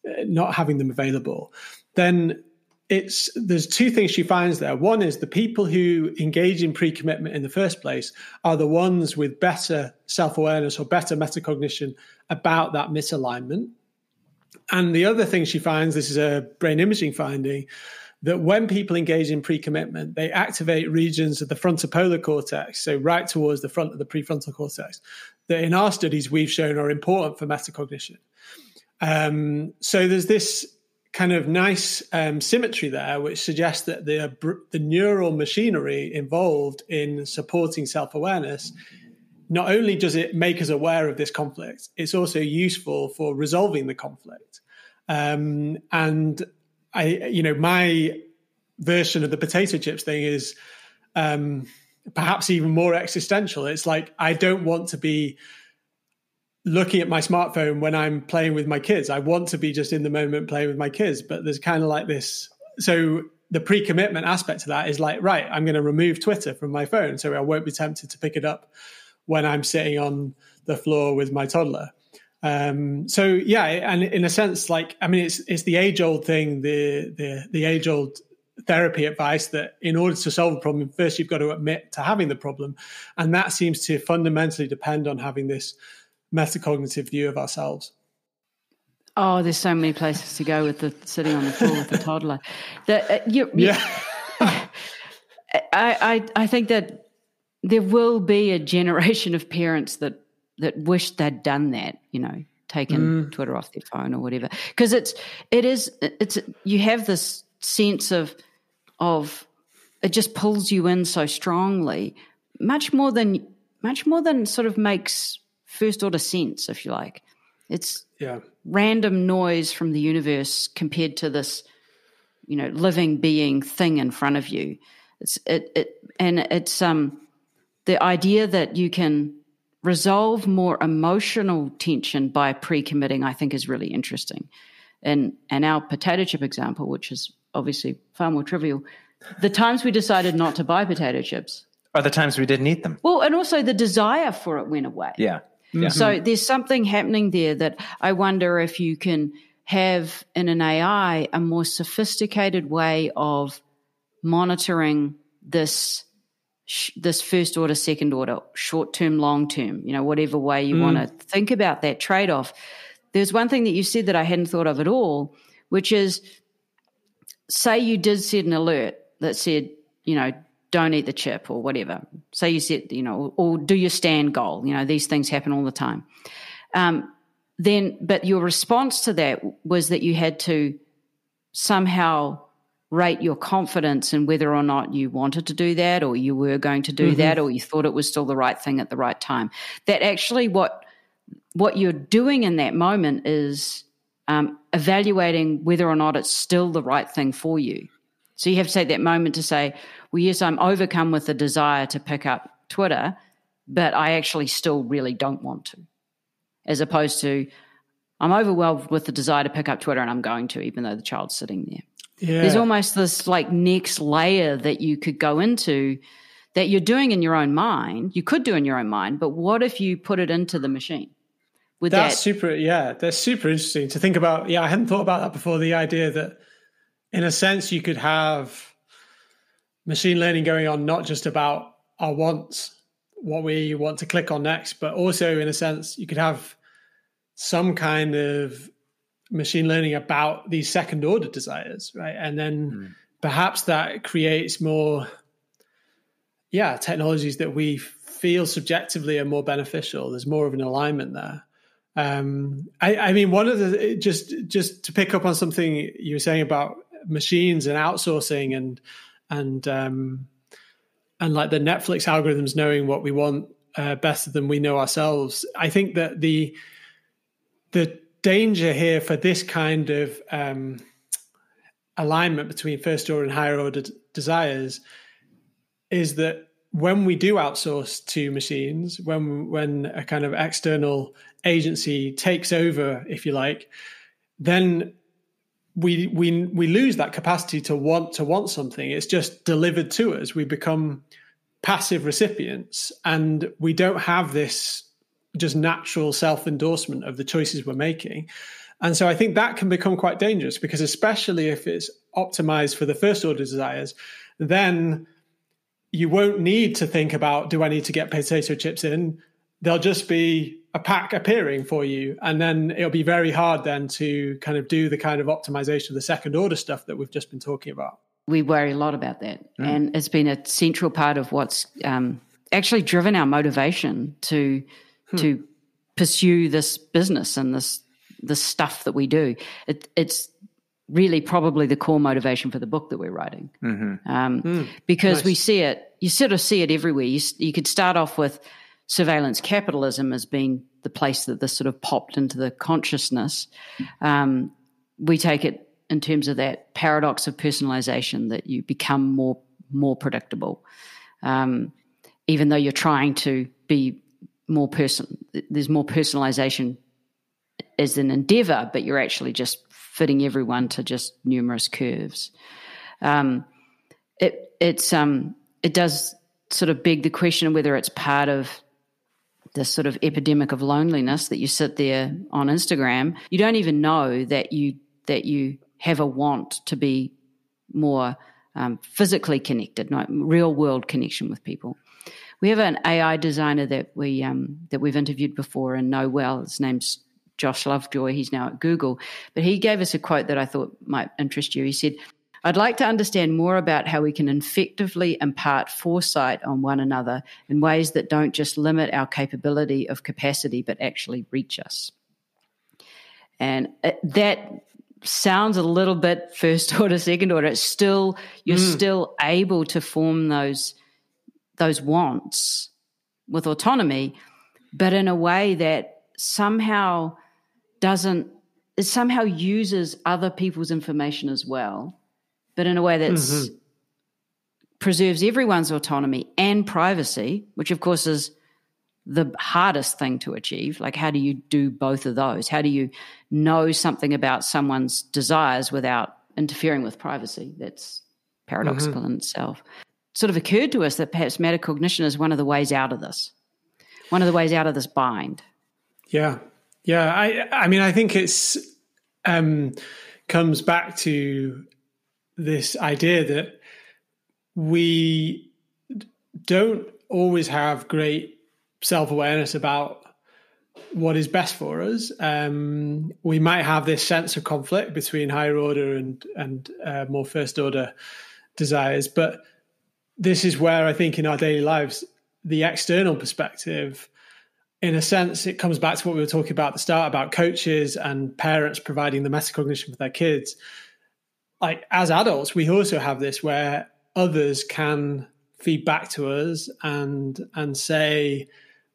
uh, not having them available. Then it's there's two things she finds there. One is the people who engage in pre-commitment in the first place are the ones with better self-awareness or better metacognition about that misalignment. And the other thing she finds, this is a brain imaging finding, that when people engage in pre-commitment, they activate regions of the frontopolar cortex, so right towards the front of the prefrontal cortex, that in our studies we've shown are important for metacognition. Um, so there's this kind of nice um, symmetry there, which suggests that the the neural machinery involved in supporting self awareness. Not only does it make us aware of this conflict, it's also useful for resolving the conflict. Um, and I, you know, my version of the potato chips thing is um, perhaps even more existential. It's like I don't want to be looking at my smartphone when I'm playing with my kids. I want to be just in the moment playing with my kids, but there's kind of like this. So the pre-commitment aspect to that is like, right, I'm going to remove Twitter from my phone, so I won't be tempted to pick it up when I'm sitting on the floor with my toddler. Um, so yeah, and in a sense, like I mean, it's it's the age old thing, the the the age old therapy advice that in order to solve a problem, first you've got to admit to having the problem, and that seems to fundamentally depend on having this metacognitive view of ourselves. Oh, there's so many places to go with the sitting on the floor with the toddler. The, uh, you, yeah, [LAUGHS] I, I I think that there will be a generation of parents that that wish they'd done that. You know, taken mm. Twitter off their phone or whatever, because it's it is it's you have this sense of of it just pulls you in so strongly, much more than much more than sort of makes first order sense, if you like. It's yeah. random noise from the universe compared to this, you know, living being thing in front of you. It's it, it and it's um the idea that you can resolve more emotional tension by pre-committing, I think, is really interesting. And and our potato chip example, which is obviously far more trivial, the times we decided not to buy potato chips are the times we didn't eat them. Well, and also the desire for it went away. Yeah. Yeah. So there's something happening there that I wonder if you can have in an AI a more sophisticated way of monitoring this this first order, second order, short term, long term, you know, whatever way you mm. want to think about that trade off. There's one thing that you said that I hadn't thought of at all, which is say you did set an alert that said, you know, don't eat the chip or whatever. Say you set, you know, or do your stand goal. You know, these things happen all the time. Um, then, but your response to that was that you had to somehow rate your confidence in whether or not you wanted to do that or you were going to do mm-hmm. that or you thought it was still the right thing at the right time. That actually what what you're doing in that moment is um, evaluating whether or not it's still the right thing for you. So you have to take that moment to say, well, yes, I'm overcome with the desire to pick up Twitter, but I actually still really don't want to. As opposed to, I'm overwhelmed with the desire to pick up Twitter and I'm going to, even though the child's sitting there. Yeah. There's almost this like next layer that you could go into that you're doing in your own mind. You could do in your own mind, but what if you put it into the machine? With that's that, super, yeah, that's super interesting to think about. Yeah, I hadn't thought about that before. The idea that, in a sense, you could have machine learning going on not just about our wants, what we want to click on next, but also in a sense you could have some kind of machine learning about these second order desires, right? And then mm. perhaps that creates more, yeah, technologies that we feel subjectively are more beneficial. There's more of an alignment there. Um, I, I mean, one of the just just to pick up on something you were saying about machines and outsourcing and and um, and like the Netflix algorithms knowing what we want uh, better than we know ourselves. I think that the the danger here for this kind of um, alignment between first order and higher order d- desires is that when we do outsource to machines, when when a kind of external agency takes over, if you like, then we we we lose that capacity to want to want something. It's just delivered to us. We become passive recipients, and we don't have this just natural self endorsement of the choices we're making. And so I think that can become quite dangerous because, especially if it's optimized for the first order desires, then you won't need to think about do I need to get potato chips in? They'll just be a pack appearing for you. And then it'll be very hard then to kind of do the kind of optimization of the second order stuff that we've just been talking about. We worry a lot about that. Mm. And it's been a central part of what's um, actually driven our motivation to hmm. to pursue this business and this this stuff that we do. It, it's really probably the core motivation for the book that we're writing. Mm-hmm. Um, mm, because nice. we see it, you sort of see it everywhere. You, you could start off with surveillance capitalism as being the place that this sort of popped into the consciousness. Um, we take it in terms of that paradox of personalization that you become more more predictable, um, even though you're trying to be more person. There's more personalization as an endeavor, but you're actually just fitting everyone to just numerous curves. Um, it it's um, it does sort of beg the question whether it's part of this sort of epidemic of loneliness that you sit there on Instagram. You don't even know that you that you have a want to be more um, physically connected, not real world connection with people. We have an AI designer that we um, that we've interviewed before and know well. His name's Josh Lovejoy. He's now at Google. But he gave us a quote that I thought might interest you. He said, I'd like to understand more about how we can effectively impart foresight on one another in ways that don't just limit our capability of capacity, but actually reach us. And that sounds a little bit first [LAUGHS] order, second order. It's still, you're mm. still able to form those, those wants with autonomy, but in a way that somehow doesn't it somehow uses other people's information as well, but in a way that mm-hmm. preserves everyone's autonomy and privacy, which of course is the hardest thing to achieve. Like, how do you do both of those? How do you know something about someone's desires without interfering with privacy? That's paradoxical mm-hmm. in itself. It sort of occurred to us that perhaps metacognition is one of the ways out of this, one of the ways out of this bind. Yeah, yeah, I I mean I think it's um, comes back to this idea that we don't always have great self awareness about what is best for us. Um, we might have this sense of conflict between higher order and and uh, more first order desires, but this is where I think in our daily lives the external perspective in a sense, it comes back to what we were talking about at the start about coaches and parents providing the metacognition for their kids. Like as adults, we also have this where others can feed back to us and and say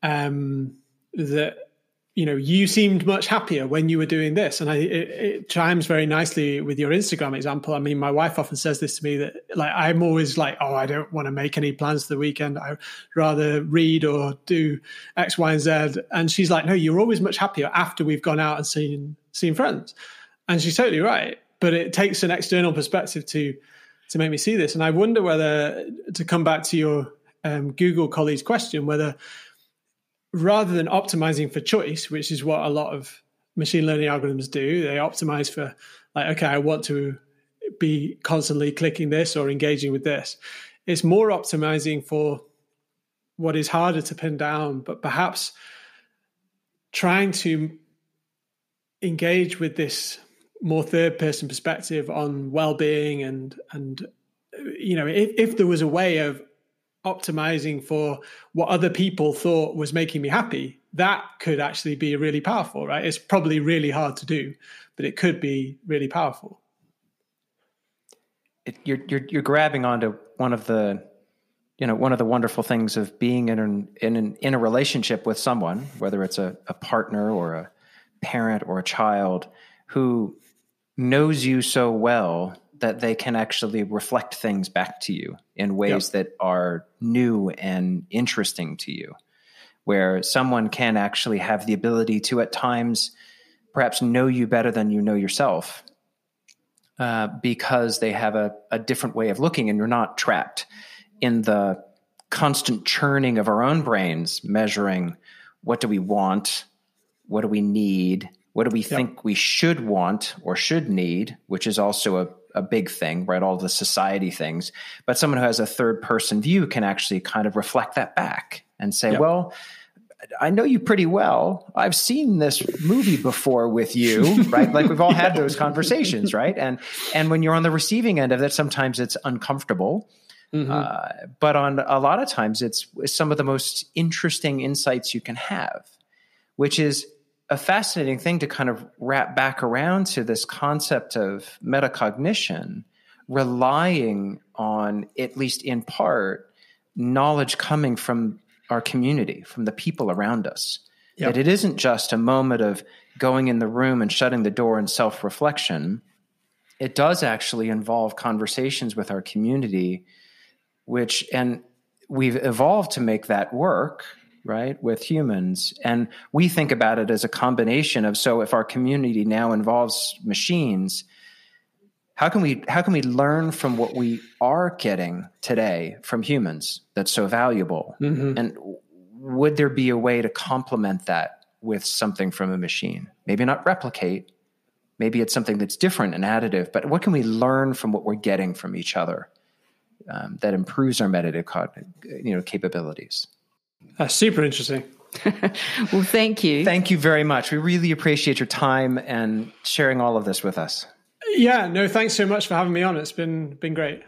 um, that you know you seemed much happier when you were doing this. And I, it, it, chimes very nicely with your instagram example. I mean my wife often says this to me that like i'm always like oh i don't want to make any plans for the weekend. I rather read or do x y and z. And she's like no you're always much happier after we've gone out and seen seen friends. And she's totally right but it takes an external perspective to to make me see this and i wonder whether to come back to your um, google colleagues question whether rather than optimizing for choice, which is what a lot of machine learning algorithms do, they optimize for like, okay, I want to be constantly clicking this or engaging with this. It's more optimizing for what is harder to pin down, but perhaps trying to engage with this more third person perspective on well-being and and you know if, if there was a way of optimizing for what other people thought was making me happy, that could actually be really powerful, right? It's probably really hard to do, but it could be really powerful. It, you're you're you're grabbing onto one of the you know one of the wonderful things of being in an, in an, in a relationship with someone, whether it's a, a partner or a parent or a child who knows you so well that they can actually reflect things back to you in ways yep. that are new and interesting to you, where someone can actually have the ability to at times perhaps know you better than you know yourself uh, because they have a, a different way of looking and you're not trapped in the constant churning of our own brains measuring what do we want what do we need what do we yep. think we should want or should need which is also a, a big thing right all the society things but someone who has a third person view can actually kind of reflect that back and say yep. well I know you pretty well. I've seen this movie before with you, [LAUGHS] right? like we've all had those conversations, right? And and when you're on the receiving end of it, sometimes it's uncomfortable. Mm-hmm. Uh, but on a lot of times, it's some of the most interesting insights you can have, which is a fascinating thing to kind of wrap back around to this concept of metacognition, relying on, at least in part, knowledge coming from our community, from the people around us. Yep. That it isn't just a moment of going in the room and shutting the door and self reflection. It does actually involve conversations with our community, which, and we've evolved to make that work, right, with humans. And we think about it as a combination of so if our community now involves machines, how can we how can we learn from what we are getting today from humans that's so valuable mm-hmm. and would there be a way to complement that with something from a machine maybe not replicate maybe it's something that's different and additive but what can we learn from what we're getting from each other um, that improves our meditative you know capabilities uh, super interesting [LAUGHS] well thank you thank you very much we really appreciate your time and sharing all of this with us yeah, no, thanks so much for having me on. It's been been great.